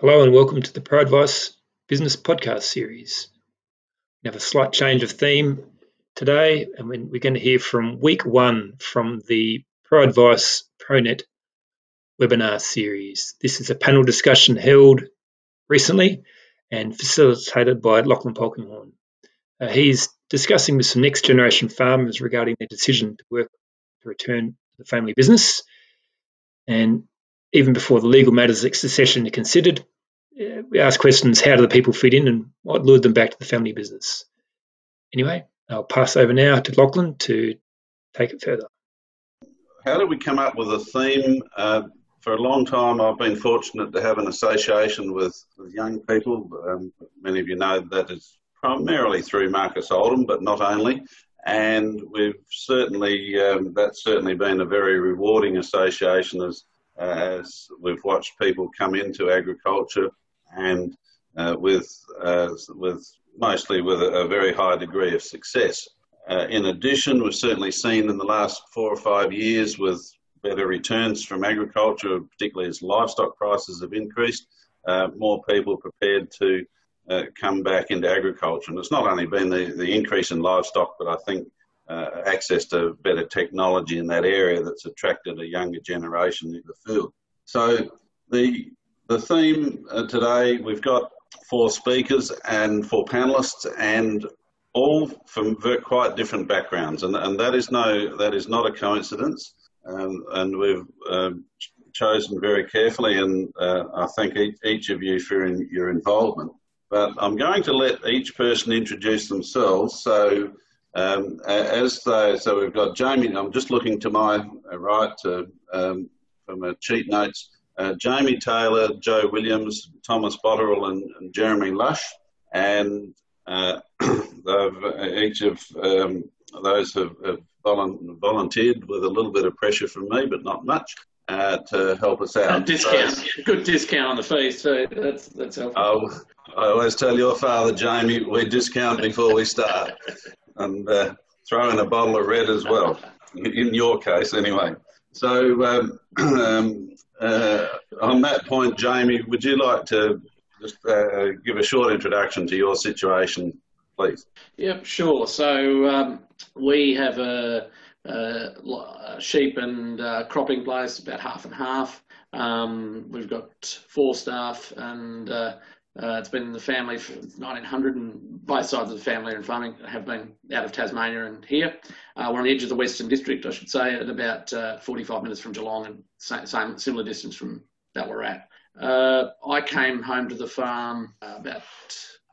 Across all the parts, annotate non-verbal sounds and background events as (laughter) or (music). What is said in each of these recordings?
Hello and welcome to the ProAdvice Business Podcast Series. We have a slight change of theme today, and we're going to hear from week one from the ProAdvice ProNet webinar series. This is a panel discussion held recently and facilitated by Lachlan Polkinghorne. Uh, he's discussing with some next generation farmers regarding their decision to work to return to the family business. And even before the legal matters of succession are considered, we ask questions how do the people fit in and what lured them back to the family business? Anyway, I'll pass over now to Lachlan to take it further. How did we come up with a theme? Uh, for a long time, I've been fortunate to have an association with, with young people. Um, many of you know that is primarily through Marcus Oldham, but not only. And we've certainly, um, that's certainly been a very rewarding association as, as we've watched people come into agriculture and uh, with, uh, with mostly with a, a, very high degree of success. Uh, in addition, we've certainly seen in the last four or five years with better returns from agriculture, particularly as livestock prices have increased, uh, more people prepared to uh, come back into agriculture. And it's not only been the, the increase in livestock, but I think uh, access to better technology in that area that's attracted a younger generation into the field. So the the theme uh, today we've got four speakers and four panelists, and all from quite different backgrounds, and and that is no that is not a coincidence. Um, and we've um, chosen very carefully, and uh, I thank each, each, of you for in, your involvement. But I'm going to let each person introduce themselves. So, um, as so we've got Jamie. I'm just looking to my right to, um, from a cheat notes. Uh, Jamie Taylor, Joe Williams, Thomas Botterill, and, and Jeremy Lush, and uh, (clears throat) each of um, those have, have volunteered with a little bit of pressure from me, but not much uh, to help us out. A discount, so, good discount on the fees too. That's that's helpful. Oh, I always tell your father, Jamie, we discount before we start, and uh, throw in a bottle of red as well. In your case, anyway. So um, (clears throat) um, uh, on that point, Jamie, would you like to just uh, give a short introduction to your situation, please? Yep, sure. So um, we have a, a sheep and uh, cropping place, about half and half. Um, we've got four staff, and uh, it's been in the family for 1900, and both sides of the family and farming have been out of Tasmania and here. Uh, we're on the edge of the Western District, I should say, at about uh, 45 minutes from Geelong, and same, same similar distance from Ballarat. Uh, I came home to the farm about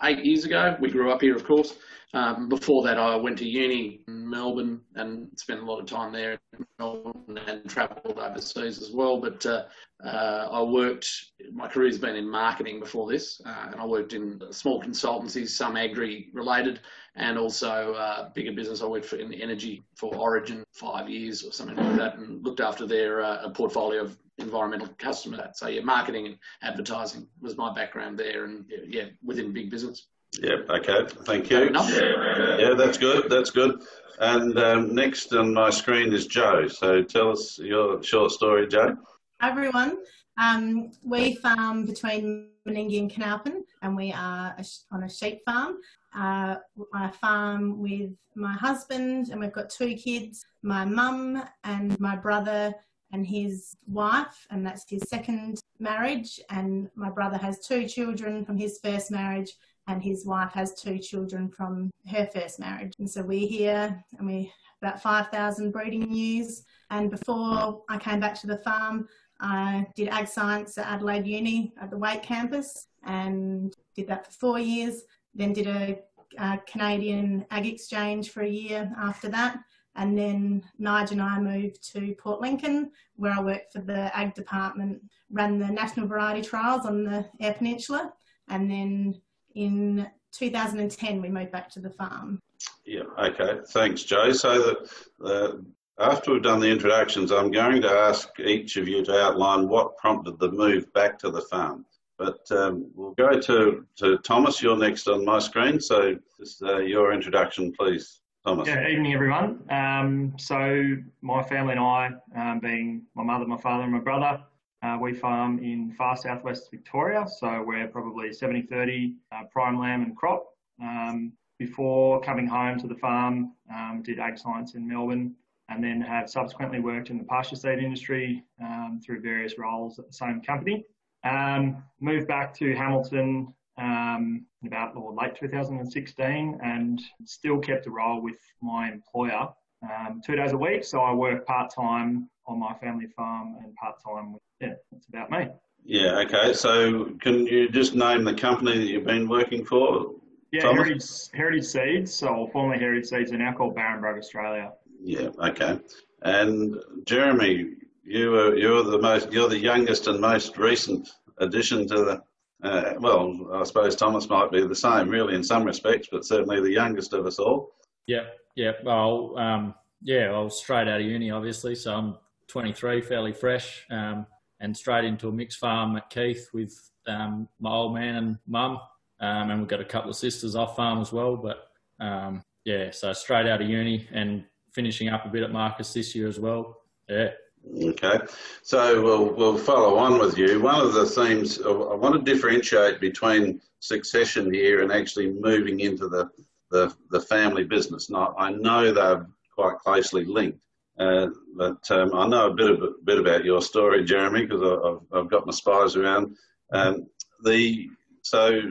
eight years ago. We grew up here, of course. Um, before that, I went to uni in Melbourne and spent a lot of time there in Melbourne and travelled overseas as well. But uh, uh, I worked, my career's been in marketing before this, uh, and I worked in small consultancies, some agri related, and also uh, bigger business. I worked for in energy for Origin five years or something like that, and looked after their uh, portfolio of environmental customers. So yeah, marketing and advertising was my background there, and yeah, within big business. Yep. Okay. Thank you. Yeah, that's good. That's good. And um, next on my screen is Joe. So tell us your short story, Joe. Hi, everyone. Um, we farm between Meningie and Coonalpyn, and we are on a sheep farm. Uh, I farm with my husband, and we've got two kids my mum and my brother and his wife, and that's his second marriage. And my brother has two children from his first marriage, and his wife has two children from her first marriage. And so we're here and we about 5,000 breeding ewes. And before I came back to the farm, I did ag science at Adelaide Uni at the Waite campus and did that for four years. Then did a, a Canadian ag exchange for a year after that. And then Nigel and I moved to Port Lincoln, where I worked for the ag department, ran the national variety trials on the Eyre Peninsula, and then in 2010 we moved back to the farm. Yeah, okay. Thanks, Joe. So the, after we've done the introductions, I'm going to ask each of you to outline what prompted the move back to the farm. But um, we'll go to, to Thomas. You're next on my screen. So just uh, your introduction, please. Thomas. Yeah, evening everyone. Um, so my family and I, um, being my mother, my father, and my brother, Uh, we farm in far southwest Victoria, so we're probably 70 30 uh, prime lamb and crop. Um, before coming home to the farm, um, did ag science in Melbourne and then have subsequently worked in the pasture seed industry um, through various roles at the same company. Um, moved back to Hamilton um, in about or late 2016 and still kept a role with my employer um, two days a week. So I work part time on my family farm and part time with, yeah, that's about me. Yeah, okay. So can you just name the company that you've been working for? Yeah, Heritage, Heritage Seeds, so formerly Heritage Seeds and now called Barenbrug Australia. Yeah, okay. And Jeremy, you are you're the most you're the youngest and most recent addition to the. Uh, well, I suppose Thomas might be the same, really, in some respects, but certainly the youngest of us all. Yeah, yeah. Well, um, yeah, I was straight out of uni, obviously, so I'm 23, fairly fresh, um, and straight into a mixed farm at Keith with um, my old man and mum, um, and we've got a couple of sisters off farm as well. But um, yeah, so straight out of uni and finishing up a bit at Marcus this year as well. Yeah. Okay, so we'll, we'll follow on with you. One of the themes I want to differentiate between succession here and actually moving into the, the, the family business. Now, I know they're quite closely linked, uh, but um, I know a bit, of, a bit about your story, Jeremy, because I've, I've got my spies around. Um, the so,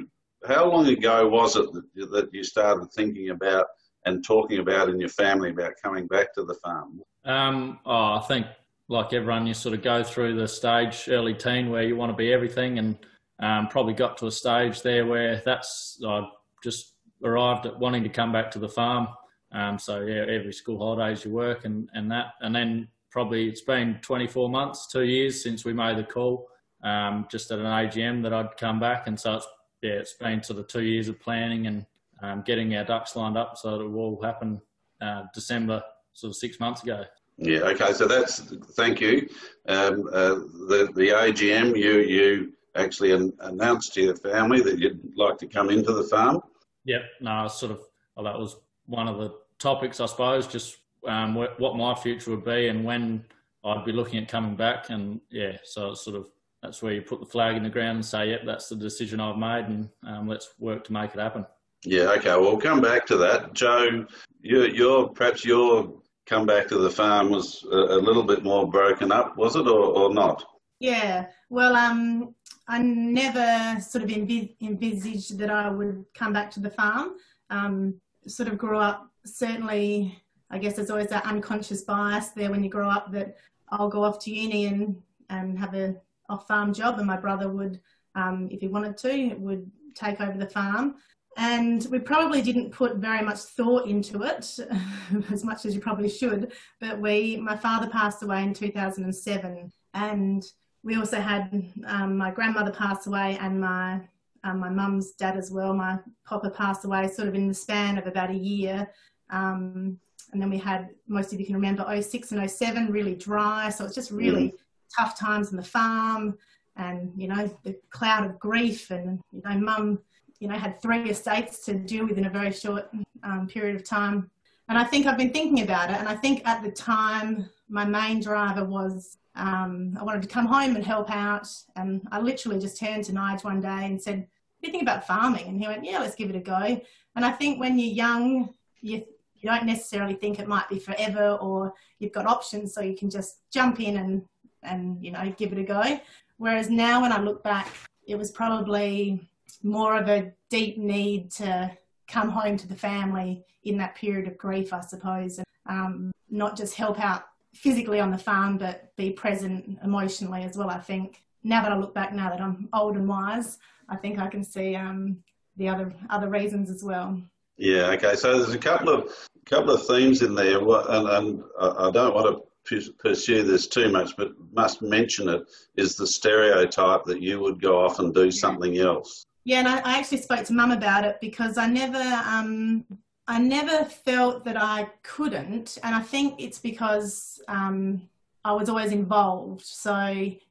how long ago was it that, that you started thinking about and talking about in your family about coming back to the farm? Um, oh, I think like everyone, you sort of go through the stage early teen where you want to be everything, and um, probably got to a stage there where that's I just arrived at wanting to come back to the farm. Um, so yeah, every school holidays you work and and that, and then probably it's been 24 months, two years since we made the call, um, just at an AGM that I'd come back, and so it's yeah, it's been sort of two years of planning and um, getting our ducks lined up so that it will happen uh, December, sort of six months ago. Yeah. Okay. So that's thank you. Um, uh, the the AGM, you you actually an, announced to your family that you'd like to come into the farm. Yep. No, i sort of. Well, that was one of the topics, I suppose. Just um, what, what my future would be and when I'd be looking at coming back. And yeah, so it's sort of that's where you put the flag in the ground and say, "Yep, that's the decision I've made, and um, let's work to make it happen." Yeah, okay. Well, we'll come back to that. Joe, you, your perhaps your come back to the farm was a, a little bit more broken up, was it, or, or not? Yeah. Well, um, I never sort of envis- envisaged that I would come back to the farm. Um, sort of grew up certainly. I guess there's always that unconscious bias there when you grow up that I'll go off to uni and, and have a off farm job, and my brother would, um, if he wanted to, would take over the farm. And we probably didn't put very much thought into it (laughs) as much as you probably should but we my father passed away in 2007 and we also had um, my grandmother pass away and my um, my mum's dad as well. My papa passed away sort of in the span of about a year um, and then we had most of you can remember 06 and 07 really dry so it's just really mm. tough times in the farm and you know the cloud of grief and you know mum you know, had three estates to deal with in a very short um, period of time. And I think I've been thinking about it. And I think at the time, my main driver was um, I wanted to come home and help out. And I literally just turned to Nige one day and said, you think about farming? And he went, Yeah, let's give it a go. And I think when you're young, you, you don't necessarily think it might be forever or you've got options so you can just jump in and, and you know, give it a go. Whereas now when I look back, it was probably more of a deep need to come home to the family in that period of grief, I suppose, and um, not just help out physically on the farm, but be present emotionally as well. I think now that I look back, now that I'm old and wise, I think I can see um, the other other reasons as well. Yeah. Okay. So there's a couple of couple of themes in there, and, and I don't want to pursue this too much, but must mention it is the stereotype that you would go off and do something else. Yeah, and I, I actually spoke to mum about it because I never, um, I never felt that I couldn't, and I think it's because um, I was always involved. So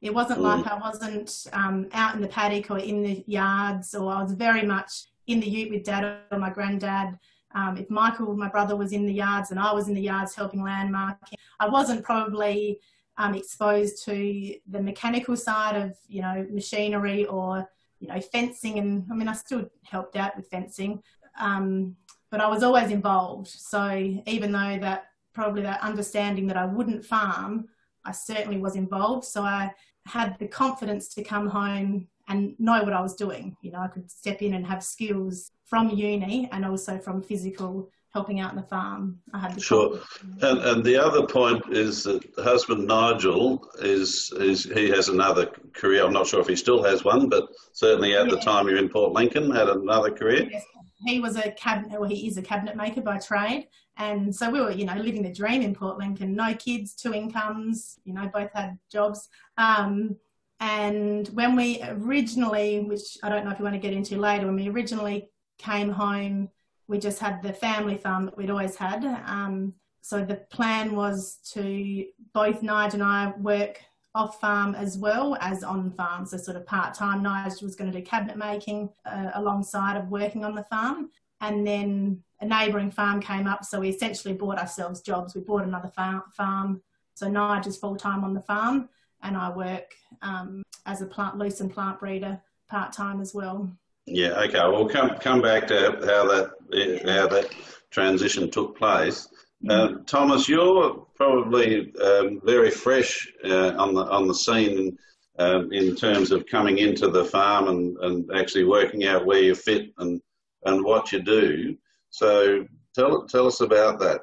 it wasn't mm. like I wasn't um, out in the paddock or in the yards, or I was very much in the ute with dad or my granddad. Um, if Michael, my brother, was in the yards and I was in the yards helping lamb marking, I wasn't probably um, exposed to the mechanical side of you know machinery or you know fencing, and I mean I still helped out with fencing, um, but I was always involved. So even though that probably that understanding that I wouldn't farm, I certainly was involved. So I had the confidence to come home and know what I was doing. You know, I could step in and have skills from uni and also from physical helping out in the farm. I had the sure. And, and the other point is that husband Nigel is is he has another career. I'm not sure if he still has one, but certainly at yeah. the time you're in Port Lincoln had another career. Yes. He was a cabinet, well, he is a cabinet maker by trade, and so we were, you know, living the dream in Port Lincoln. No kids, two incomes. You know, both had jobs. Um, and when we originally, which I don't know if you want to get into later, when we originally came home, we just had the family farm that we'd always had. Um, so the plan was to both Nige and I work off farm as well as on farm, so sort of part time. Nige was going to do cabinet making uh, alongside of working on the farm, and then a neighbouring farm came up, so we essentially bought ourselves jobs. We bought another farm, farm. so Nigel's full time on the farm, and I work um, as a plant lucerne plant breeder part time as well. Yeah. Okay. We'll come come back to how that how that transition took place. Uh, Thomas, you're probably um, very fresh uh, on the on the scene um, in terms of coming into the farm and, and actually working out where you fit and and what you do. So tell tell us about that.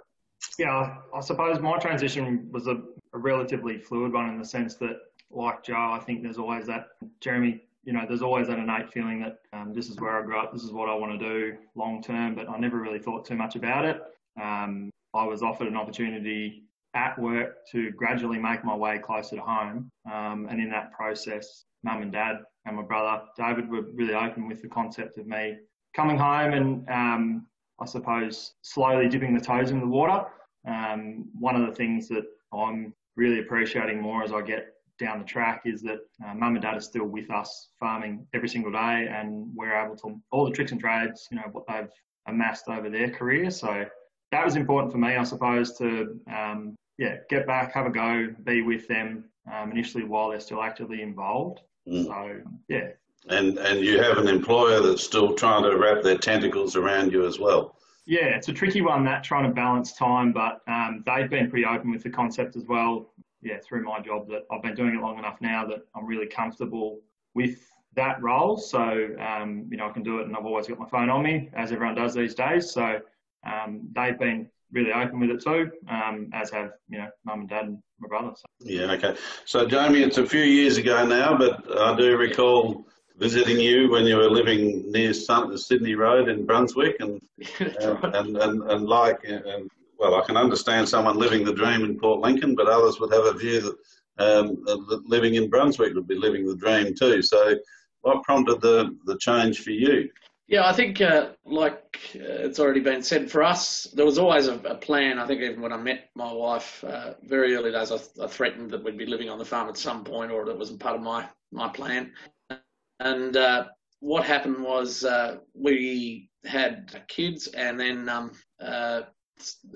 Yeah, I suppose my transition was a, a relatively fluid one in the sense that like Joe, I think there's always that, Jeremy, you know, there's always that innate feeling that um, this is where I grew up, this is what I want to do long term, but I never really thought too much about it. Um, I was offered an opportunity at work to gradually make my way closer to home. Um, and in that process, mum and dad and my brother David were really open with the concept of me coming home and um, I suppose slowly dipping the toes in the water. Um, one of the things that I'm really appreciating more as I get down the track is that uh, mum and dad are still with us farming every single day and we're able to all the tricks and trades you know what they've amassed over their career. So that was important for me i suppose to um, yeah get back have a go be with them um, initially while they're still actively involved. Mm. so yeah. And and you have an employer that's still trying to wrap their tentacles around you as well yeah, it's a tricky one that trying to balance time, but um, they've been pretty open with the concept as well yeah, through my job that I've been doing it long enough now that I'm really comfortable with that role. So, um, you know, I can do it and I've always got my phone on me, as everyone does these days. So um, they've been really open with it too, um, as have, you know, mum and dad and my brother. So. Yeah, okay. So, Jamie, it's a few years ago now, but I do recall visiting you when you were living near Sydney Road in Brunswick and, (laughs) uh, and, and, and, like, and well, I can understand someone living the dream in Port Lincoln, but others would have a view that, um, that living in Brunswick would be living the dream too. So, what prompted the, the change for you? Yeah, I think, uh, like uh, it's already been said, for us, there was always a, a plan. I think even when I met my wife, uh, very early days, I, I, threatened that we'd be living on the farm at some point, or that wasn't part of my my plan. And uh, what happened was uh, we had kids, and then um, uh,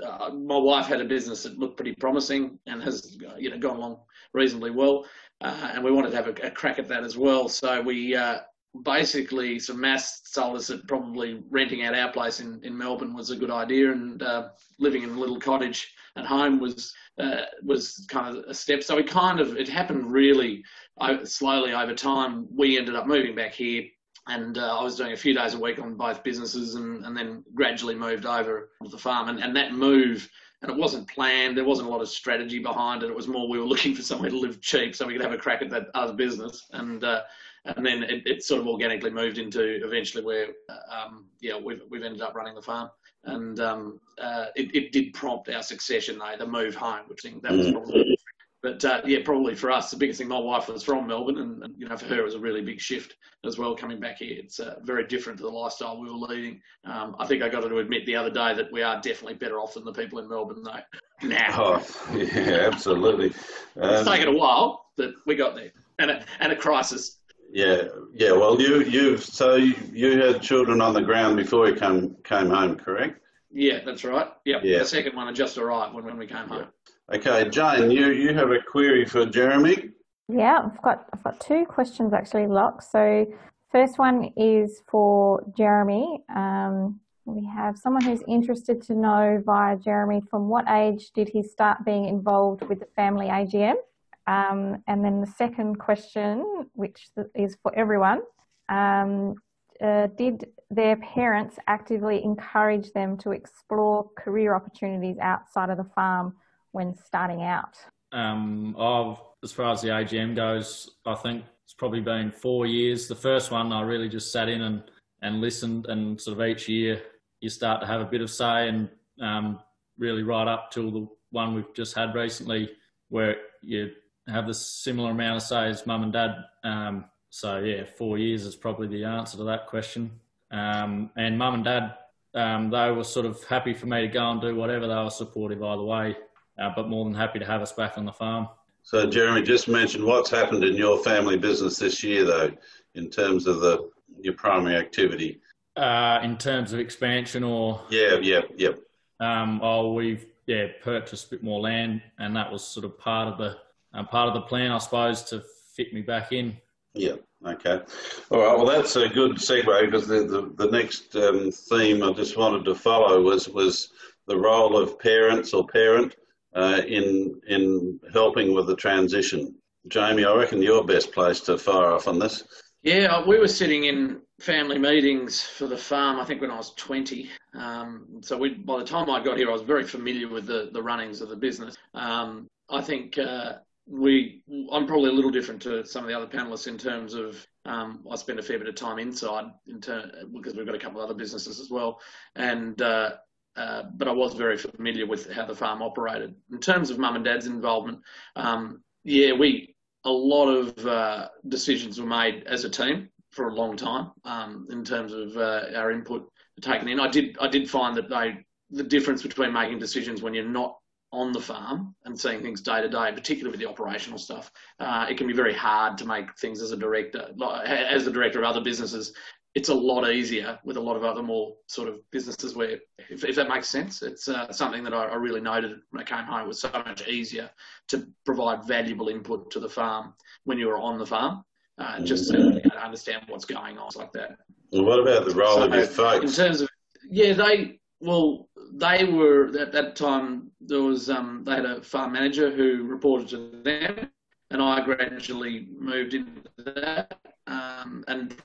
uh, my wife had a business that looked pretty promising and has you know gone along reasonably well, uh, and we wanted to have a, a, crack at that as well. So we uh, basically some mass us that probably renting out our place in, in Melbourne was a good idea, and uh, living in a little cottage at home was uh, was kind of a step. So it kind of it happened really uh, slowly over time. We ended up moving back here and uh, I was doing a few days a week on both businesses and, and then gradually moved over to the farm. And, and that move, and it wasn't planned, there wasn't a lot of strategy behind it. It was more we were looking for somewhere to live cheap so we could have a crack at that other business. And uh, and then it, it, sort of organically moved into eventually where, um, yeah, we've, we've ended up running the farm. And um, uh, it, it did prompt our succession, though, the move home, which I think that was mm. probably but uh, yeah, probably for us, the biggest thing. My wife was from Melbourne, and, and, you know, for her, it was a really big shift as well coming back here. It's uh, very different to the lifestyle we were leading. Um, I think I got to admit the other day that we are definitely better off than the people in Melbourne, though. (laughs) Now, oh, yeah, absolutely. Um, it's taken a while, but we got there, and a, and a crisis. Yeah, yeah. Well, you you so you, you had children on the ground before you came came home, correct? Yeah, that's right. Yep. Yeah. The second one had just arrived when, when we came home. Okay, Jane, you, you have a query for Jeremy. Yeah, I've got I've got two questions actually, Locke. So first one is for Jeremy. Um, we have someone who's interested to know via Jeremy from what age did he start being involved with the family AGM? Um, and then the second question, which is for everyone, um, uh, did their parents actively encourage them to explore career opportunities outside of the farm when starting out? Um, as far as the AGM goes, I think it's probably been four years. The first one, I really just sat in and, and listened, and sort of each year you start to have a bit of say, and um, really right up till the one we've just had recently, where you have the similar amount of say as mum and dad. Um, so yeah, four years is probably the answer to that question. Um, and mum and dad, um, they were sort of happy for me to go and do whatever. They were supportive either way, uh, but more than happy to have us back on the farm. So Jeremy just mentioned what's happened in your family business this year, though, in terms of the your primary activity. Uh, in terms of expansion, or yeah, yeah, yeah. Um, oh, we've yeah purchased a bit more land, and that was sort of part of the uh, part of the plan, I suppose, to fit me back in. Yeah. Okay. All right. Well, that's a good segue because the the, the next um, theme I just wanted to follow was was the role of parents or parent uh, in in helping with the transition. Jamie, I reckon you're best placed to fire off on this. Yeah, uh, we were sitting in family meetings for the farm. I think when I was 20. Um, so we, by the time I got here, I was very familiar with the the runnings of the business. Um, I think uh, we I'm probably a little different to some of the other panelists in terms of um, I spend a fair bit of time inside in ter- because we've got a couple of other businesses as well, and uh, uh, but I was very familiar with how the farm operated in terms of mum and dad's involvement. Um, yeah, we a lot of uh, decisions were made as a team for a long time um, in terms of uh, our input taken in. I did I did find that they the difference between making decisions when you're not on the farm and seeing things day to day, particularly with the operational stuff. Uh, it can be very hard to make things as a director, as the director of other businesses. It's a lot easier with a lot of other more sort of businesses where, if, if that makes sense, it's uh, something that I, I, really noted when I came home. It was so much easier to provide valuable input to the farm when you were on the farm, uh, just to you know, understand what's going on, like that. And what about the role so, of your folks? In terms of, yeah, they, well, they were at that time. There was um, they had a farm manager who reported to them, and I gradually moved into that um, and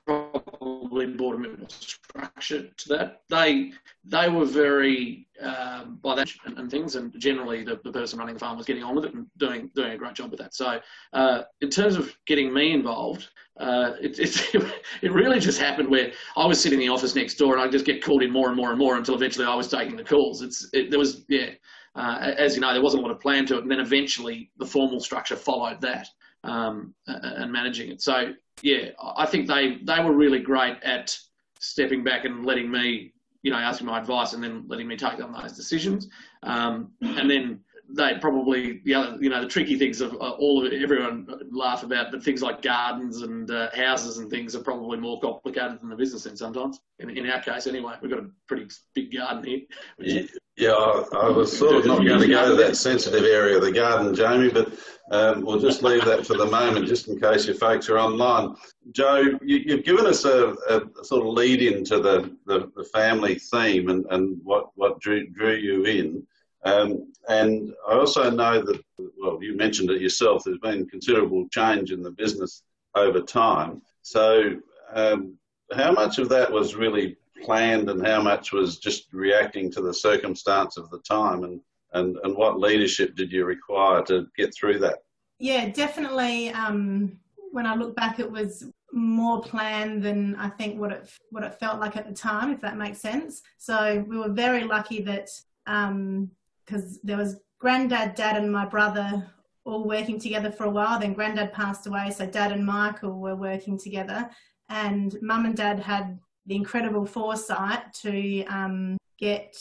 probably brought a bit more structure to that. They they were very um, by that and, and, things, and generally the, the person running the farm was getting on with it and doing doing a great job with that. So uh, in terms of getting me involved, uh, it, it, (laughs) it really just happened where I was sitting in the office next door and I just get called in more and more and more until eventually I was taking the calls. It's it, there was yeah. Uh, as you know, there wasn't a lot of plan to it, and then eventually the formal structure followed that um, and managing it. So yeah, I think they they were really great at stepping back and letting me, you know, asking my advice and then letting me take on those decisions. Um, and then they probably the other, you know, the tricky things of uh, all of it, everyone laugh about, but things like gardens and uh, houses and things are probably more complicated than the business end sometimes. In, in our case, anyway, we've got a pretty big garden here. Yeah, yeah I, I, was sort of not going to go to that (laughs) sensitive area of the garden, Jamie, but um, we'll just leave that for the moment, just in case your folks are online. Joe, you, have given us a, a, sort of lead into the, the, the family theme and, and what, what drew, drew you in. Um, and I also know that, well, you mentioned it yourself, there's been considerable change in the business over time. So, um, how much of that was really planned and how much was just reacting to the circumstance of the time? And, and, and what leadership did you require to get through that? Yeah, definitely. Um, when I look back, it was more planned than I think what it what it felt like at the time, if that makes sense. So we were very lucky that um, because there was granddad, dad, and my brother all working together for a while. Then granddad passed away, so dad and Michael were working together, and mum and dad had the incredible foresight to um, get.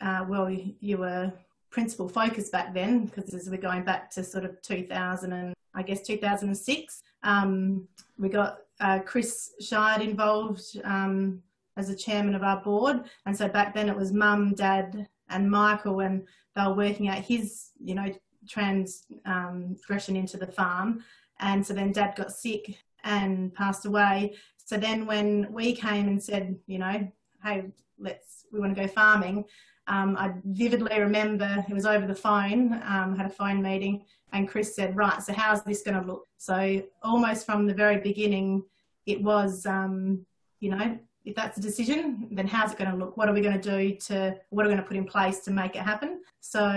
Uh, well, you were principal focus back then because as we're going back to sort of 2000 and I guess 2006. Um, we got uh, Chris Scheid involved um, as a chairman of our board, and so back then it was mum, dad, and Michael, and they were working out his, you know, transgression into the farm. And so then dad got sick and passed away. So then when we came and said, you know, hey, let's, we want to go farming, um, I vividly remember it was over the phone, um, had a phone meeting, and Chris said, right, so how's this going to look? So almost from the very beginning, it was, um, you know, if that's a decision, then how's it going to look? What are we going to do to, what are we going to put in place to make it happen? So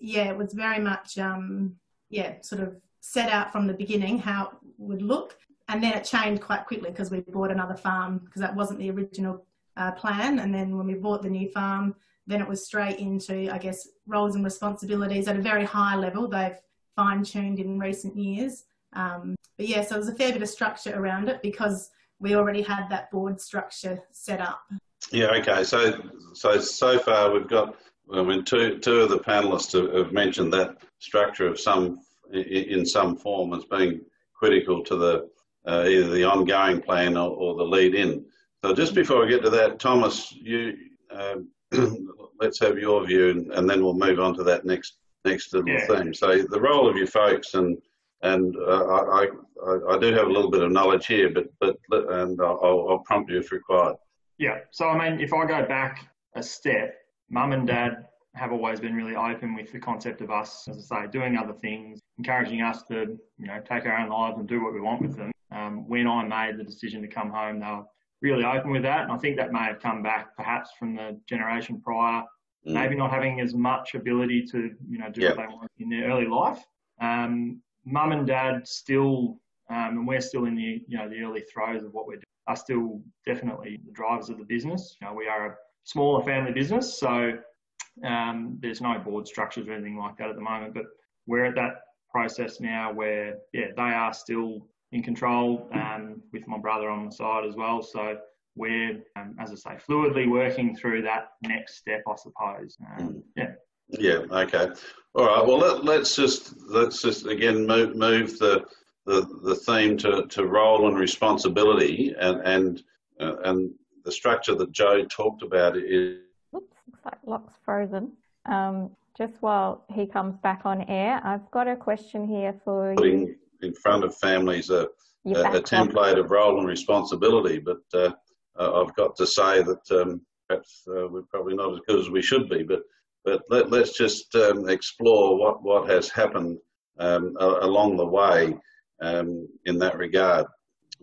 yeah, it was very much, um, yeah, sort of set out from the beginning how it would look. And then it changed quite quickly because we bought another farm because that wasn't the original uh, plan. And then when we bought the new farm, then it was straight into, I guess, roles and responsibilities at a very high level. They've fine tuned in recent years. Um, but yeah, so there's a fair bit of structure around it because we already had that board structure set up. Yeah, okay. So, so so far we've got. I mean, two two of the panelists have mentioned that structure of some in some form as being critical to the uh, either the ongoing plan or, or, the lead in. So, just before we get to that, Thomas, you um, (clears throat) let's have your view, and, and, then we'll move on to that next next little yeah. theme. So, the role of your folks and and uh, I, I, I, do have a little bit of knowledge here, but but and I'll, I'll prompt you if required. Yeah. So I mean, if I go back a step, mum and dad have always been really open with the concept of us, as I say, doing other things, encouraging us to you know take our own lives and do what we want with them. Um, when I made the decision to come home, they were really open with that, and I think that may have come back perhaps from the generation prior, mm. maybe not having as much ability to you know do yep. what they want in their early life. Um, mum and dad still, um, and we're still in the you know the early throes of what we're doing, are still definitely the drivers of the business. You know, we are a smaller family business, so um, there's no board structures or anything like that at the moment. But we're at that process now where yeah, they are still in control um, with my brother on the side as well. So we're, um, as I say, fluidly working through that next step, I suppose. Um, yeah. Yeah. Okay. All right. Well, let, us just let's just again move move the the, the theme to, to role and responsibility and and uh, and the structure that Joe talked about is. Oops, looks like Locke's frozen. Um, just while he comes back on air, I've got a question here for putting you. In front of families a, a, a, template of role and responsibility, but uh, I've got to say that um, perhaps uh, we're probably not as good as we should be, but but let, us just um, explore what, what has happened um, along the way um, in that regard.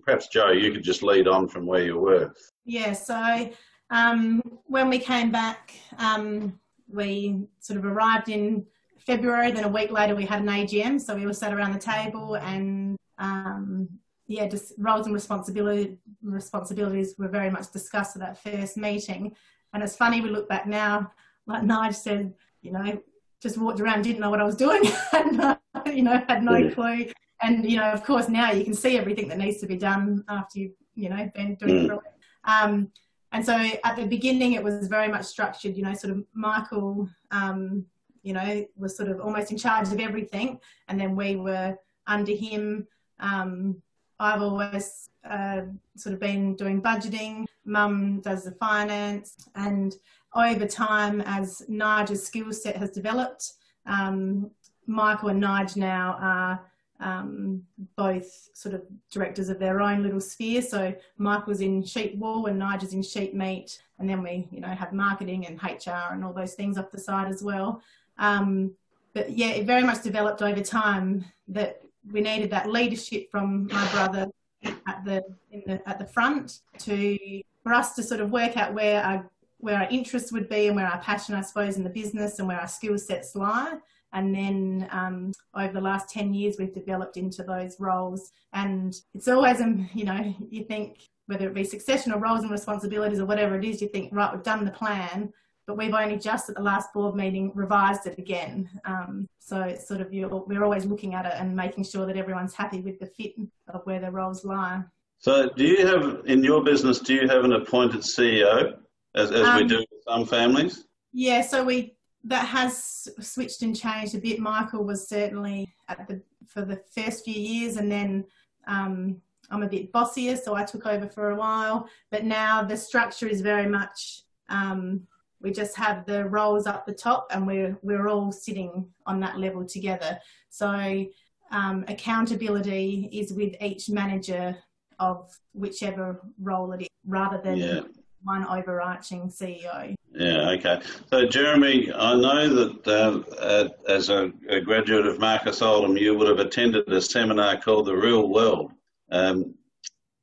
Perhaps, Joe, you could just lead on from where you were. Yeah, so um, when we came back, um, we sort of arrived in February, then a week later we had an AGM, so we all sat around the table and um, yeah, just roles and responsibility, responsibilities were very much discussed at that first meeting. And it's funny, we look back now, like Nige said, you know, just walked around, didn't know what I was doing, (laughs) and you know, had no clue. And you know, of course, now you can see everything that needs to be done after you've you know been doing mm. it. Um, and so at the beginning, it was very much structured. You know, sort of Michael, um, you know, was sort of almost in charge of everything, and then we were under him. Um, I've always uh, sort of been doing budgeting. Mum does the finance, and over time, as Nige's skill set has developed, um, Michael and Nige now are um, both sort of directors of their own little sphere. So Michael's in sheep wool and Nigel's in sheep meat, and then we, you know, have marketing and HR and all those things off the side as well. Um, but yeah, it very much developed over time that we needed that leadership from my brother at the, the at the front to for us to sort of work out where our where our interests would be and where our passion, I suppose, in the business and where our skill sets lie. And then um, over the last 10 years, we've developed into those roles. And it's always, um, you know, you think whether it be succession or roles and responsibilities or whatever it is, you think, right, we've done the plan, but we've only just at the last board meeting revised it again. Um, so it's sort of, we're always looking at it and making sure that everyone's happy with the fit of where their roles lie. So do you have, in your business, do you have an appointed CEO? as, as um, we do with some families? Yeah, so we that has switched and changed a bit. Michael was certainly at the for the first few years, and then um, I'm a bit bossier, so I took over for a while. But now the structure is very much um, We just have the roles up the top, and we're we're all sitting on that level together. So um, accountability is with each manager of whichever role it is, rather than yeah. one overarching CEO. Yeah, okay. So, Jeremy, I know that uh, uh, as a, a, graduate of Marcus Oldham, you would have attended a seminar called The Real World um,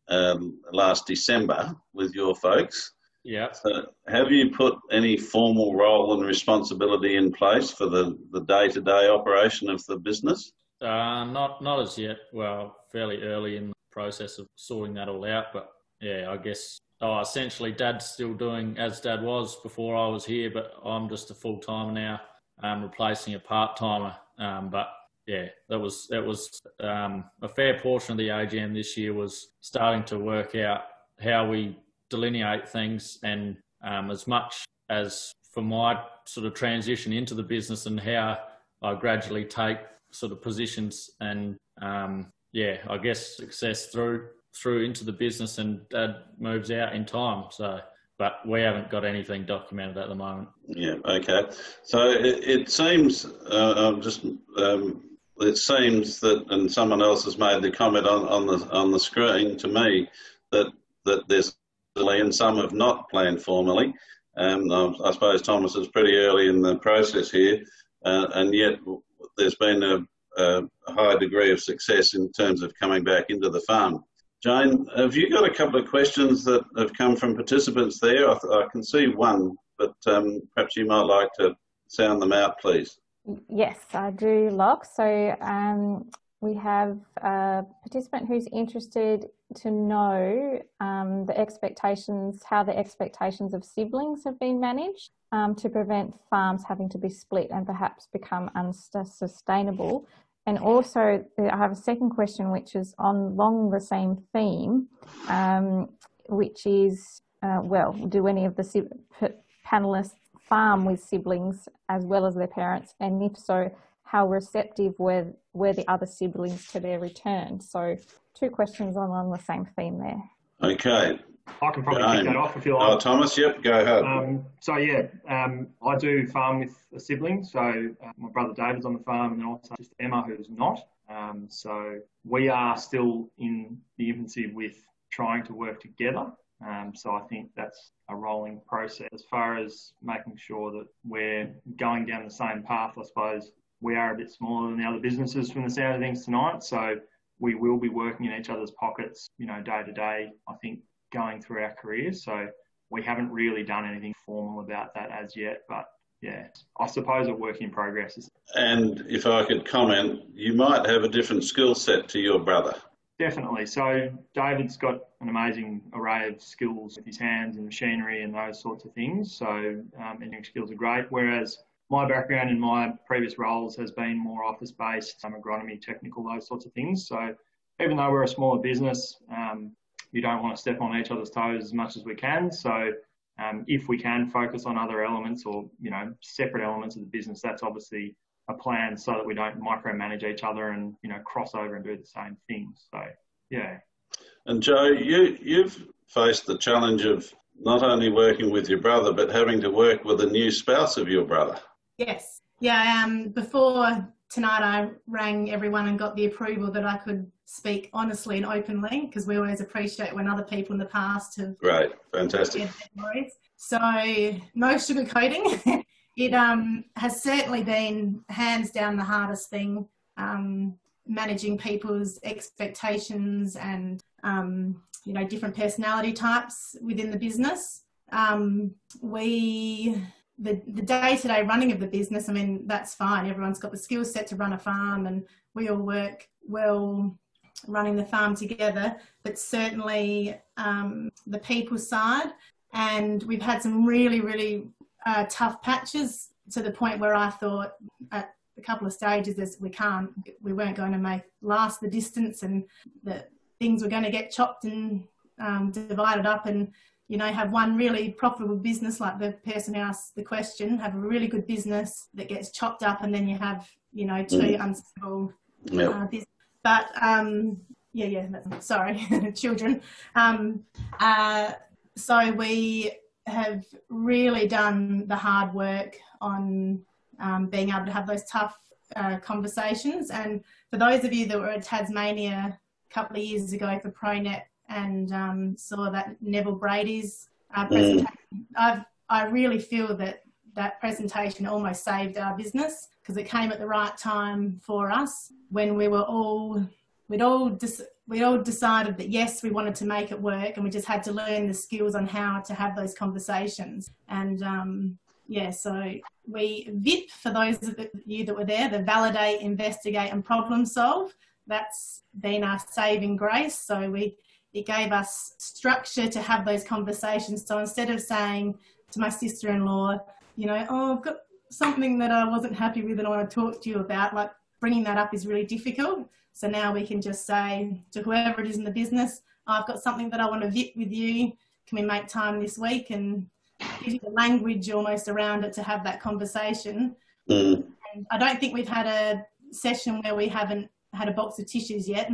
um, last December with your folks. Yeah. So have you put any formal role and responsibility in place for the, the day-to-day operation of the business? Uh, not not as yet. Well, fairly early in the process of sorting that all out, but yeah, I guess oh, essentially Dad's still doing as Dad was before I was here, but I'm just a full timer now, um, replacing a part timer. Um, but yeah, that was that was um, a fair portion of the AGM this year was starting to work out how we delineate things, and um, as much as for my sort of transition into the business and how I gradually take sort of positions and um, yeah, I guess success through through into the business and Dad moves out in time. So, but we haven't got anything documented at the moment. Yeah. Okay. So it, it seems uh, just um, it seems that, and someone else has made the comment on, on the on the screen to me that that there's and some have not planned formally. Um, I suppose Thomas is pretty early in the process here, uh, and yet there's been a, a, high degree of success in terms of coming back into the farm. Jane, have you got a couple of questions that have come from participants there? I, I can see one, but um, perhaps you might like to sound them out, please. Yes, I do, Locke. So um, we have a participant who's interested to know um, the expectations, how the expectations of siblings have been managed um, to prevent farms having to be split and perhaps become unsustainable. And also, I have a second question, which is on along the same theme, um, which is, uh, well, do any of the panelists farm with siblings as well as their parents? And if so, how receptive were, were the other siblings to their return? So, two questions along the same theme there. Okay. I can probably pick that off if you like. Oh, Thomas, yep, go ahead. Um, so, yeah, um, I do farm with a sibling. So, uh, my brother David's on the farm, and then also just Emma, who's not. Um, so, we are still in the infancy with trying to work together. Um, so I think that's a rolling process. As far as making sure that we're going down the same path, I suppose we are a bit smaller than the other businesses from the sound of things tonight. So we will be working in each other's pockets, you know, day to day, I think, going through our careers. So we haven't really done anything formal about that as yet, but yeah, I suppose a work in progress. And if I could comment, you might have a different skill set to your brother. Definitely. So David's got an amazing array of skills with his hands and machinery and those sorts of things. So um, engineering skills are great. Whereas my background in my previous roles has been more office based, some agronomy, technical, those sorts of things. So even though we're a smaller business, um, you don't want to step on each other's toes as much as we can. So um, if we can focus on other elements or you know separate elements of the business, that's obviously a plan so that we don't micromanage each other and you know cross over and do the same things. So yeah. And Joe, you you've faced the challenge of not only working with your brother but having to work with a new spouse of your brother. Yes. Yeah. Um, before tonight, I rang everyone and got the approval that I could speak honestly and openly because we always appreciate when other people in the past have. Right. Fantastic. So no sugarcoating. (laughs) it um, has certainly been hands down the hardest thing. Um, managing people's expectations and um, you know different personality types within the business. Um, we the, the day-to-day running of the business, I mean, that's fine. Everyone's got the skill set to run a farm and we all work well running the farm together, but certainly um, the people side. And we've had some really, really uh, tough patches to the point where I thought at a couple of stages we can't, we weren't going to make last the distance and that things were going to get chopped and um, divided up and you know, have one really profitable business like the person who asked the question, have a really good business that gets chopped up, and then you have, you know, two mm. unstable yep. uh, business. But um, yeah, yeah, sorry, (laughs) children. Um, uh, so we have really done the hard work on um, being able to have those tough uh, conversations. And for those of you that were at Tasmania a couple of years ago for ProNet and um, saw that Neville Brady's uh, mm. presentation, mm. I've, I really feel that that presentation almost saved our business because it came at the right time for us when we were all we'd all we all decided that yes we wanted to make it work and we just had to learn the skills on how to have those conversations and um, yeah so we vip for those of you that were there the validate investigate and problem solve that's been our saving grace so we it gave us structure to have those conversations so instead of saying to my sister-in-law you know, oh, I've got something that I wasn't happy with and I want to talk to you about, like bringing that up is really difficult. So now we can just say to whoever it is in the business, oh, I've got something that I want to vip with you. Can we make time this week? And give you the language almost around it to have that conversation. Mm. And I don't think we've had a session where we haven't had a box of tissues yet.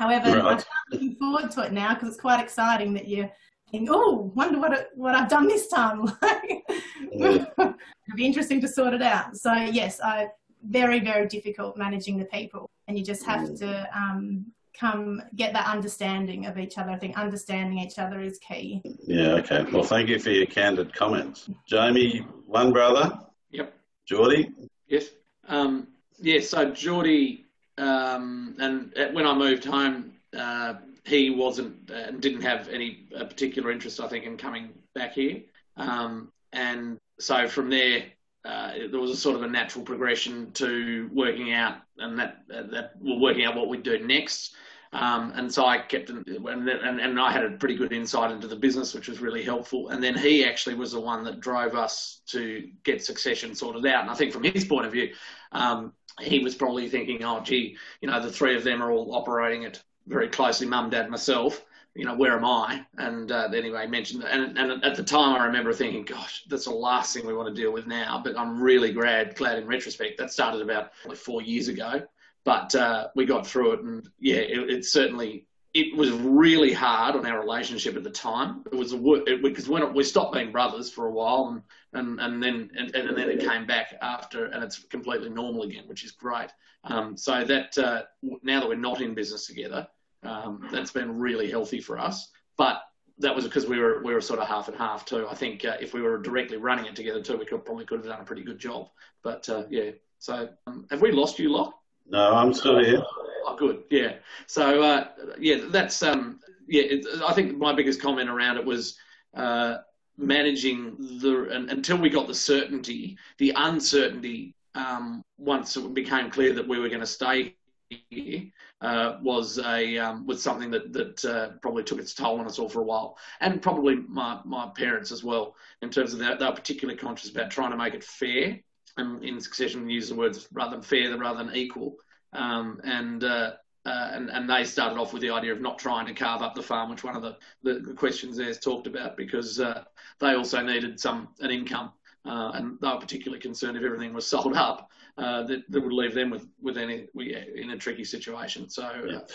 It'd right. I'm looking forward to it now because it's quite exciting that you're think, oh, wonder what it, what I've done this time. (laughs) It'll be interesting to sort it out. So yes, I very very difficult managing the people, and you just have mm. to um, come get that understanding of each other. I think understanding each other is key. Yeah. Okay. Well, thank you for your candid comments, Jamie. One brother. Yep. Geordie. Yes. Um, yeah. So Geordie, um, and when I moved home. Uh, he wasn't and didn't have any particular interest, I think, in coming back here. Um, and so from there, uh, there was a sort of a natural progression to working out, and that that we're working out what we'd do next. Um, and so I kept, and, and, and I had a pretty good insight into the business, which was really helpful. And then he actually was the one that drove us to get succession sorted out. And I think from his point of view, um, he was probably thinking, oh, gee, you know, the three of them are all operating at very closely, mum, dad, myself. You know, where am I? And uh, anyway, mentioned. And, and at the time, I remember thinking, gosh, that's the last thing we want to deal with now. But I'm really glad, glad in retrospect, that started about four years ago. But uh, we got through it, and yeah, it, it certainly it was really hard on our relationship at the time. It was because when we stopped being brothers for a while, and and, and then and, and then it came back after, and it's completely normal again, which is great. Um, so that uh, now that we're not in business together, um, that's been really healthy for us. But that was because we were we were sort of half and half too. I think uh, if we were directly running it together too, we could probably could have done a pretty good job. But uh, yeah, so um, have we lost you, Locke? No, I'm still here. Oh, good. Yeah. So uh, yeah, that's um, yeah. It, I think my biggest comment around it was uh, managing the and, until we got the certainty, the uncertainty. Um, once it became clear that we were going to stay here, uh, was a um, was something that that uh, probably took its toll on us all for a while, and probably my my parents as well. In terms of that, they were particularly conscious about trying to make it fair, and in succession use the words rather than fair rather than equal. Um, and uh, uh, and, and they started off with the idea of not trying to carve up the farm, which one of the, the, questions there is talked about, because uh, they also needed some an income, uh, and they were particularly concerned if everything was (laughs) sold up, uh, that, that would leave them with with any in a tricky situation. So, uh,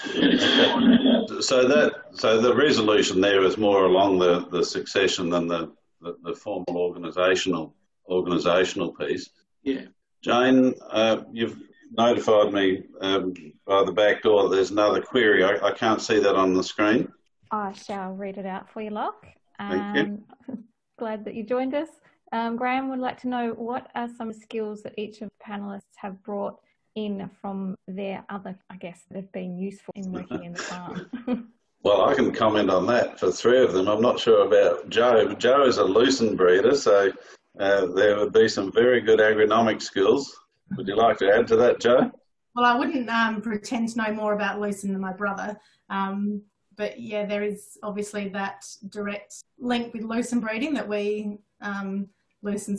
so that so the resolution there is more along the, the succession than the, the, the formal organisational organisational piece. Yeah, Jane, uh, you've notified me um, by the back door that there's another query. I, I, can't see that on the screen. I shall read it out for you, Locke. Um, Thank you. (laughs) glad that you joined us. Um, Graham would like to know what are some skills that each of the panelists have brought in from their other, I guess, that have been useful in working in the (laughs) farm. well, I can comment on that for three of them. I'm not sure about Joe. Joe is a lucerne breeder, so uh, there would be some very good agronomic skills. Would you like to add to that, Joe? Well, I wouldn't um, pretend to know more about lucerne than my brother. Um, but yeah, there is obviously that direct link with lucerne breeding that we um,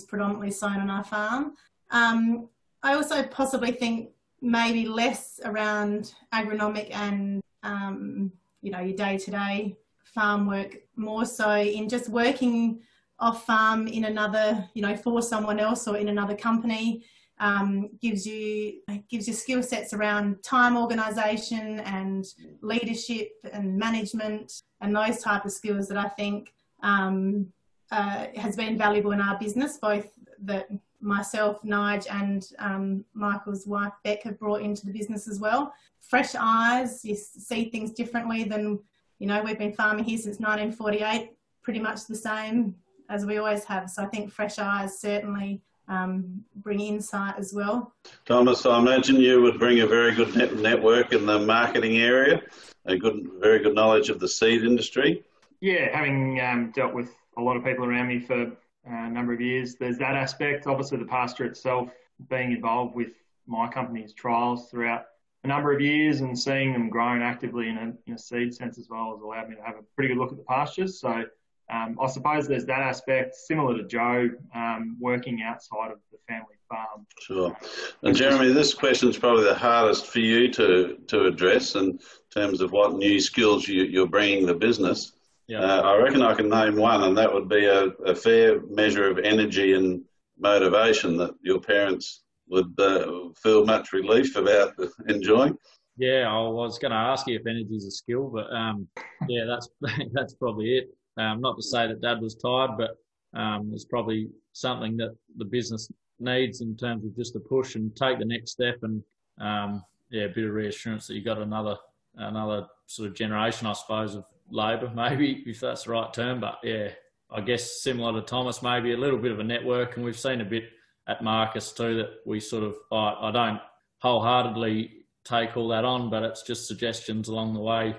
predominantly sown on our farm. Um, I also possibly think maybe less around agronomic and um, you know your day-to-day farm work, more so in just working off farm in another, you know, for someone else or in another company. Um, gives you gives you skill sets around time organisation and leadership and management and those type of skills that I think um, uh, has been valuable in our business, both that myself, Nige, and um, Michael's wife, Beck, have brought into the business as well. Fresh eyes, you see things differently than, you know, we've been farming here since 1948, pretty much the same as we always have. So I think fresh eyes certainly um, bring insight as well. Thomas, I imagine you would bring a very good net network in the marketing area, a good, very good knowledge of the seed industry. Yeah, having um, dealt with a lot of people around me for a number of years, there's that aspect. Obviously, the pasture itself, being involved with my company's trials throughout a number of years and seeing them growing actively in a, in a seed sense as well has allowed me to have a pretty good look at the pastures. So um, I suppose there's that aspect, similar to Joe, um, working outside of the family farm. Sure. And Jeremy, this question is probably the hardest for you to, to address in terms of what new skills you, you're bringing the business. Yeah. Uh, I reckon I can name one, and that would be a, a fair measure of energy and motivation that your parents would uh, feel much relief about (laughs) enjoying. Yeah, I was going to ask you if energy is a skill, but um, yeah, that's (laughs) that's probably it. Um, not to say that Dad was tired, but um, it's probably something that the business needs in terms of just a push and take the next step, and um, yeah, a bit of reassurance that you got another another sort of generation, I suppose, of labour, (laughs) maybe if that's the right term. But yeah, I guess similar to Thomas, maybe a little bit of a network, and we've seen a bit at Marcus too that we sort of I, I don't wholeheartedly take all that on, but it's just suggestions along the way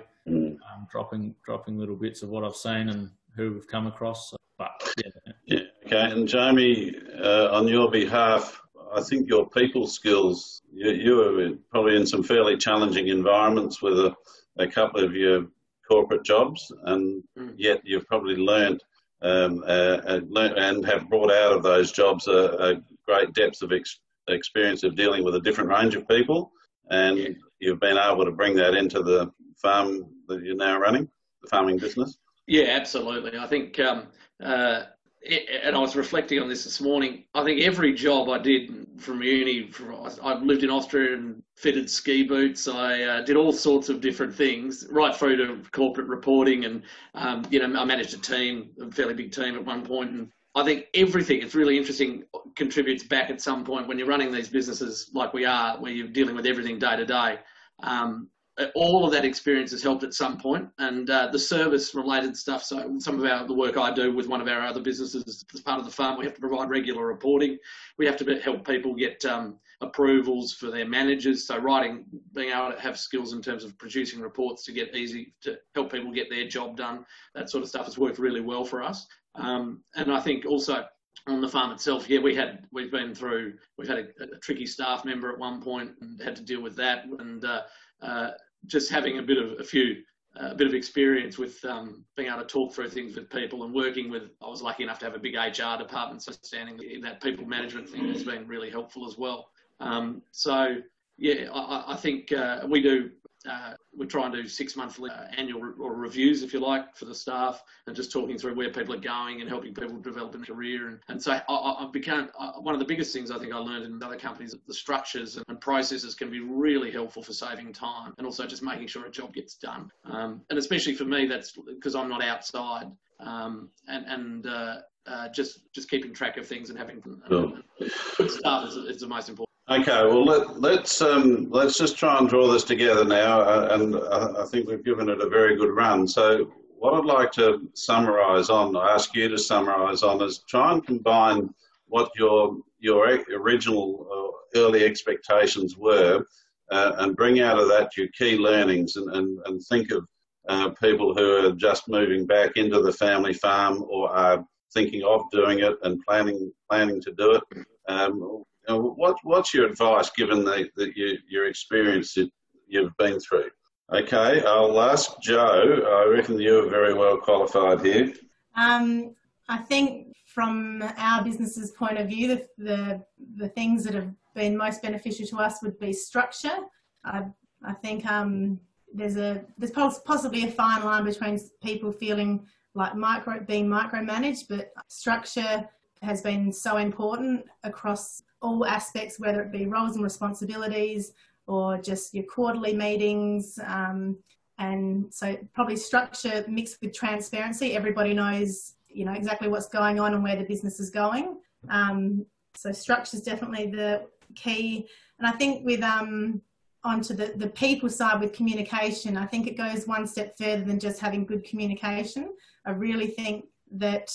um, dropping dropping little bits of what I've seen and who we've come across. So, but yeah. yeah. Okay, and Jamie, uh, on your behalf, I think your people skills. You, you were probably in some fairly challenging environments with a, a couple of your corporate jobs, and mm. yet you've probably learned um, uh, and have brought out of those jobs a, a great depth of ex- experience of dealing with a different range of people, and yeah. you've been able to bring that into the farm that you're now running, the farming business? Yeah, absolutely. I think, um, uh, it, and I was reflecting on this this morning. I think every job I did from uni, from, I lived in Austria and fitted ski boots. I uh, did all sorts of different things, right through to corporate reporting, and um, you know, I managed a team, a fairly big team at one point, and I think everything, it's really interesting, contributes back at some point when you're running these businesses like we are, where you're dealing with everything day to day. Um, all of that experience has helped at some point and uh, the service related stuff so some of our the work i do with one of our other businesses as part of the farm we have to provide regular reporting. We have to help people get um, approvals for their managers. So writing being able to have skills in terms of producing reports to get easy to help people get their job done that sort of stuff has worked really well for us. Um, and i think also on the farm itself, yeah, we had we've been through we've had a, a, tricky staff member at one point and had to deal with that, and uh, uh, just having a bit of a few uh, a bit of experience with um, being able to talk through things with people and working with. I was lucky enough to have a big HR department, so standing in that people management thing has been really helpful as well. Um, so yeah, I, I think uh, we do uh, we try and do six monthly uh, annual re- or reviews, if you like, for the staff, and just talking through where people are going and helping people develop in a career. And, and so I, have become uh, one of the biggest things I think I learned in other companies that the structures and processes can be really helpful for saving time and also just making sure a job gets done. Um, and especially for me, that's because I'm not outside um, and and uh, uh, just just keeping track of things and having uh, staff is, is the most important. Okay, well let, let's um, let's just try and draw this together now, uh, and uh, I think we've given it a very good run. So what I'd like to summarise on, ask you to summarise on, is try and combine what your your original uh, early expectations were, uh, and bring out of that your key learnings, and and, and think of uh, people who are just moving back into the family farm or are thinking of doing it and planning planning to do it. Um, what, what's your advice given the, the, your, your experience that you've been through? Okay, I'll ask Joe. I reckon you're very well qualified here. Um, I think from our business's point of view, the, the, the things that have been most beneficial to us would be structure. I, I think um, there's a there's possibly a fine line between people feeling like micro being micromanaged, but structure has been so important across all aspects, whether it be roles and responsibilities or just your quarterly meetings. Um, and so probably structure mixed with transparency. Everybody knows you know exactly what's going on and where the business is going. Um, so structure is definitely the key, and I think with um, onto the, the people side with communication, I think it goes one step further than just having good communication. I really think that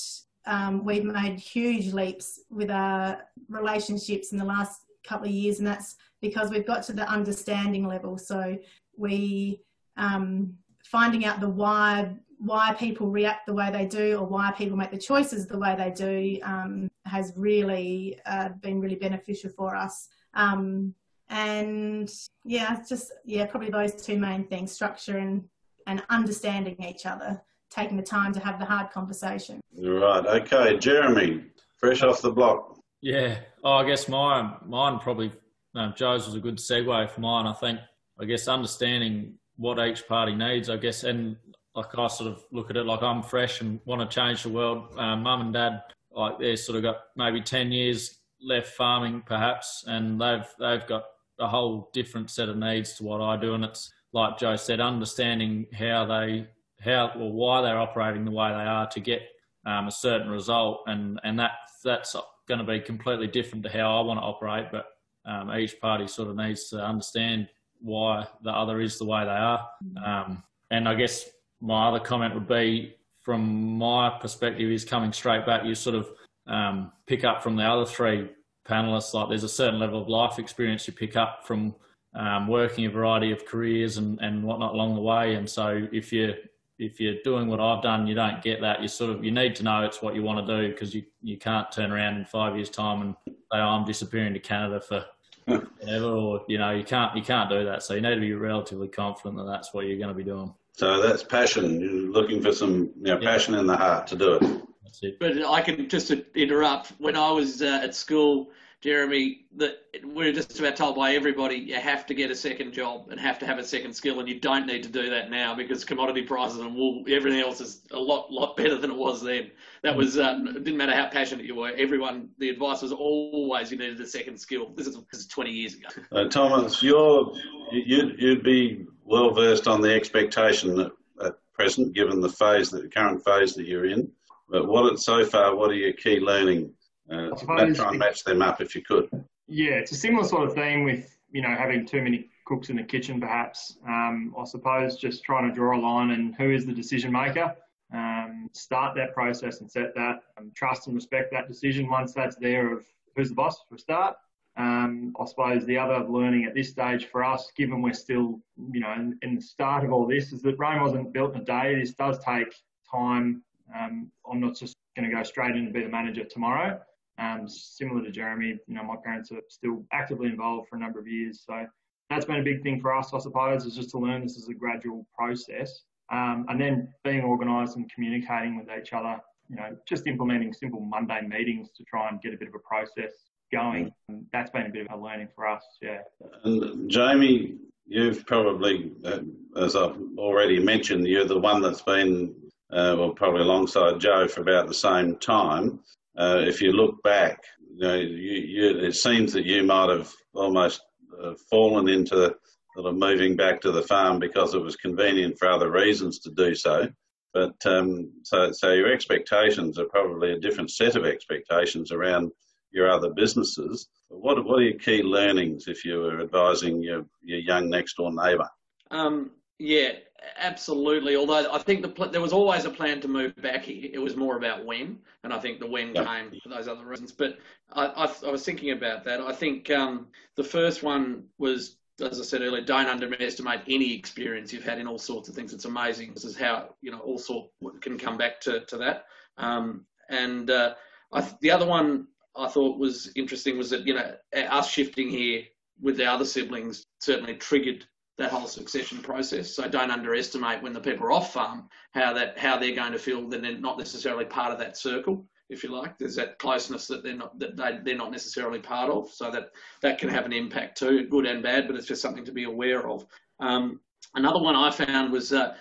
um, we've made huge leaps with our relationships in the last couple of years, and that's because we've got to the understanding level. So we um, finding out the why why people react the way they do or why people make the choices the way they do um, has really uh, been really beneficial for us. Um, and yeah, just yeah, probably those two main things: structure and and understanding each other, taking the time to have the hard conversation. Right. Okay, Jeremy, fresh off the block. Yeah. Oh, I guess mine mine probably um, Joe's was a good segue for mine. I think I guess understanding what each party needs. I guess and like I sort of look at it like I'm fresh and want to change the world. Um, Mum and Dad, like they're sort of got maybe ten years left farming perhaps, and they've they've got a whole different set of needs to what I do, and it's like Joe said, understanding how they how or why they're operating the way they are to get um, a certain result, and and that that's going to be completely different to how I want to operate. But um, each party sort of needs to understand why the other is the way they are. Um, and I guess my other comment would be, from my perspective, is coming straight back. You sort of um, pick up from the other three panelists. Like there's a certain level of life experience you pick up from um, working a variety of careers and, and whatnot along the way. And so if you if you're doing what I've done, you don't get that. You sort of you need to know it's what you want to do because you you can't turn around in five years' time and say oh, I'm disappearing to Canada for (laughs) whatever, or you know you can't you can't do that. So you need to be relatively confident that that's what you're going to be doing. So that's passion. You're looking for some you know, passion in the heart to do it. But I can just interrupt. When I was uh, at school, Jeremy, that we're just about told by everybody you have to get a second job and have to have a second skill, and you don't need to do that now because commodity prices and wool, everything else is a lot, lot better than it was then. That was uh, it didn't matter how passionate you were. Everyone, the advice was always you needed a second skill. This is, this is 20 years ago. Uh, Thomas, you're you'd, you'd be well versed on the expectation at, at present, given the phase, the current phase that you're in. But what so far? What are your key learning uh, try and match them up if you could. Yeah, it's a similar sort of thing with you know having too many cooks in the kitchen, perhaps. Um, I suppose just trying to draw a line and who is the decision maker. Um, start that process and set that. Um, trust and respect that decision once that's there of who's the boss for a start. Um, I suppose the other learning at this stage for us, given we're still, you know, in, in the start of all this, is that Rome wasn't built in a day. This does take time. Um, I'm not just going to go straight in and be the manager tomorrow. Um, similar to Jeremy, you know, my parents are still actively involved for a number of years. So that's been a big thing for us, I suppose, is just to learn this is a gradual process. Um, and then being organised and communicating with each other, you know, just implementing simple Monday meetings to try and get a bit of a process going. And that's been a bit of a learning for us, yeah. And Jamie, you've probably, uh, as I've already mentioned, you're the one that's been, uh, well, probably alongside Joe for about the same time uh, if you look back, you know, you, you, it seems that you might have almost uh, fallen into sort of moving back to the farm because it was convenient for other reasons to do so. But um, so, so your expectations are probably a different set of expectations around your other businesses. What, what are your key learnings if you were advising your, your young next door neighbour? Um, yeah, absolutely. Although I think the pl- there was always a plan to move back here. It was more about when, and I think the when yeah. came for those other reasons. But I, I, I was thinking about that. I think um, the first one was, as I said earlier, don't underestimate any experience you've had in all sorts of things. It's amazing. This is how you know all sort can come back to to that. Um, and uh, I, the other one I thought was interesting was that you know us shifting here with the other siblings certainly triggered that whole succession process. So don't underestimate when the people are off farm how that how they're going to feel that they're not necessarily part of that circle, if you like. There's that closeness that they're not that they, they're not necessarily part of. So that that can have an impact too, good and bad. But it's just something to be aware of. Um, another one I found was. Uh,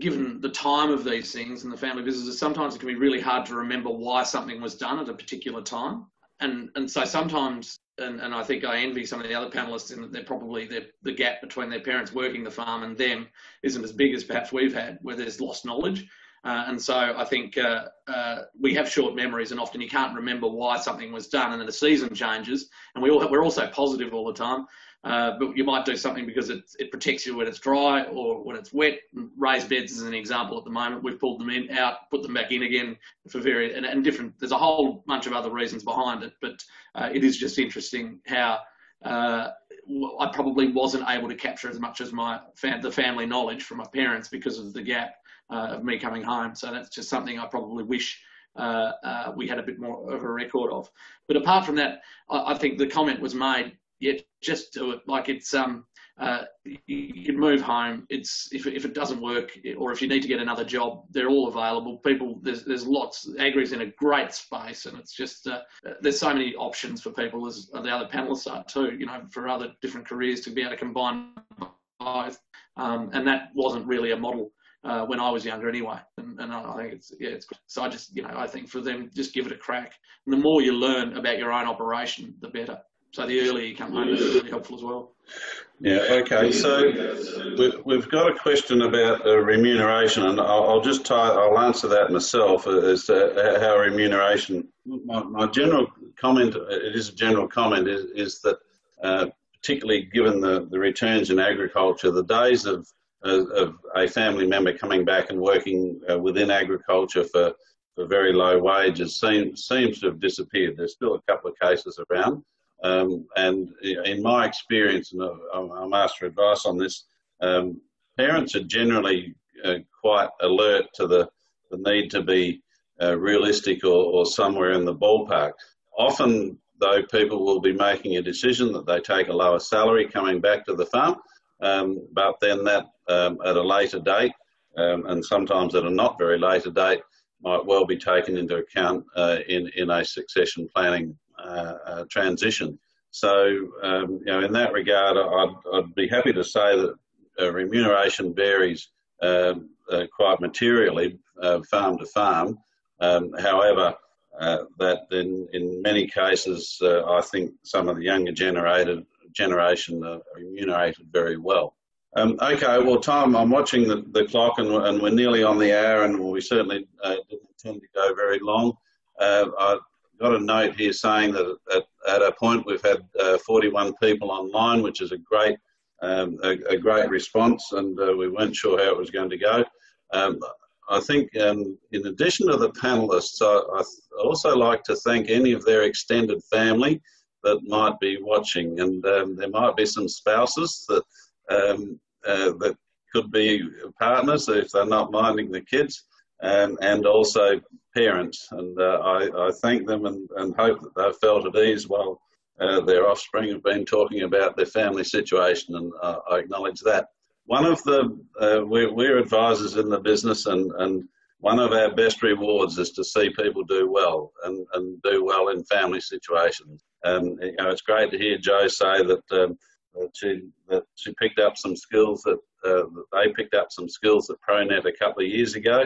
given the time of these things and the family businesses, sometimes it can be really hard to remember why something was done at a particular time. And and so sometimes and, and I think I envy some of the other panelists in that they're probably the gap between their parents working the farm and them isn't as big as perhaps we've had, where there's lost knowledge. Uh, and so I think uh, uh, we have short memories, and often you can't remember why something was done, and then the season changes. And we all, we're also positive all the time. Uh, but you might do something because it, it protects you when it's dry or when it's wet. Raised beds is an example at the moment. We've pulled them in, out, put them back in again for very and, and different. There's a whole bunch of other reasons behind it, but uh, it is just interesting how uh, I probably wasn't able to capture as much as my fam- the family knowledge from my parents because of the gap uh, of me coming home. So that's just something I probably wish uh, we had a bit more of a record of. But apart from that, I, I think the comment was made yeah, just do it. Like it's um, uh, you can move home. It's if if it doesn't work, or if you need to get another job, they're all available. People, there's there's lots. Agri's in a great space, and it's just uh, there's so many options for people as the other panelists are too. You know, for other different careers to be able to combine both, um, and that wasn't really a model. Uh, when I was younger anyway. And, and, I think it's, yeah, it's, so I just, you know, I think for them, just give it a crack. And the more you learn about your own operation, the better. So the earlier you come home is really helpful as well. Yeah, okay. So we've got a question about uh, remuneration, and I'll, just tie, I'll answer that myself as to how remuneration. My, my, general comment, it is a general comment, is, is that uh, particularly given the, the returns in agriculture, the days of, of a family member coming back and working uh, within agriculture for, for very low wages seem, seems to have disappeared. There's still a couple of cases around. Um, and in my experience, and I'm asked for advice on this, um, parents are generally uh, quite alert to the, the need to be uh, realistic or, or, somewhere in the ballpark. Often, though, people will be making a decision that they take a lower salary coming back to the farm, um, but then that um, at a later date, um, and sometimes at a not very later date, might well be taken into account uh, in, in a succession planning uh, uh, transition. So, um, you know, in that regard, I'd, I'd be happy to say that uh, remuneration varies um, quite materially farm to farm. Um, however, uh, that in, in many cases, uh, I think some of the younger generated, generation are remunerated very well. Um, okay, well, Tom, I'm watching the, the clock and, and, we're nearly on the hour and we certainly uh, didn't intend to go very long. I got a note here saying that at, at a point we've had uh, 41 people online, which is a great um, a, a, great response, and uh, we weren't sure how it was going to go. Um, I think, um, in addition to the panelists, I, I also like to thank any of their extended family that might be watching, and um, there might be some spouses that um, uh, that could be partners if they're not minding the kids and, and also parents. And uh, I, I, thank them and, and, hope that they've felt at ease while uh, their offspring have been talking about their family situation, and uh, I acknowledge that. One of the, uh, we're, we're, advisors in the business, and, and one of our best rewards is to see people do well and, and do well in family situations. And you know, it's great to hear Joe say that, um, that, she, that she picked up some skills that, uh, that they picked up some skills at ProNet a couple of years ago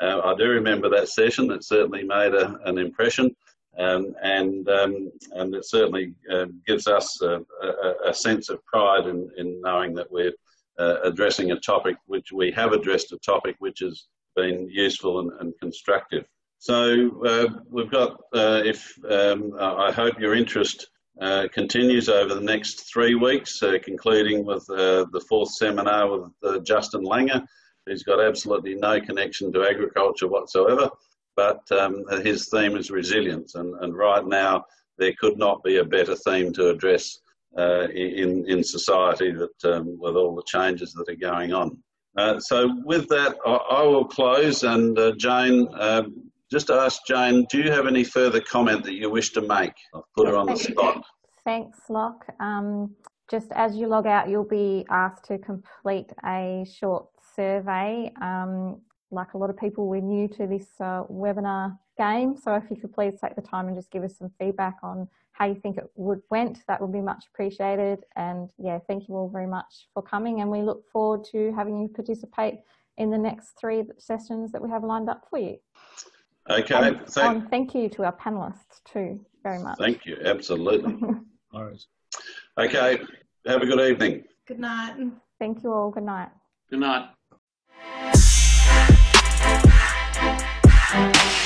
uh, I do remember that session. It certainly made a, an impression, um, and um, and it certainly uh, gives us a, a, a, sense of pride in, in knowing that we're uh, addressing a topic which we have addressed a topic which has been useful and, and constructive. So uh, we've got. Uh, if um, I hope your interest. Uh, continues over the next three weeks, concluding with the fourth seminar with Justin Langer, who's got absolutely no connection to agriculture whatsoever, but um, his theme is resilience. And, and right now, there could not be a better theme to address uh, in, in society that, um, with all the changes that are going on. Uh, so with that, I, I will close. And uh, Jane, um, just ask Jane, do you have any further comment that you wish to make? I'll put her on the spot. Thanks, Locke. Um, just as you log out, you'll be asked to complete a short survey. Um, like a lot of people, we're new to this uh, webinar game. So if you could please take the time and just give us some feedback on how you think it would went, that would be much appreciated. And yeah, thank you all very much for coming. And we look forward to having you participate in the next three sessions that we have lined up for you. Okay. And, thank, um, thank you to our panelists too, very much. Thank you. Absolutely. (laughs) all right. Okay. Have a good evening. Good night. Thank you all. Good night. Good night. Thank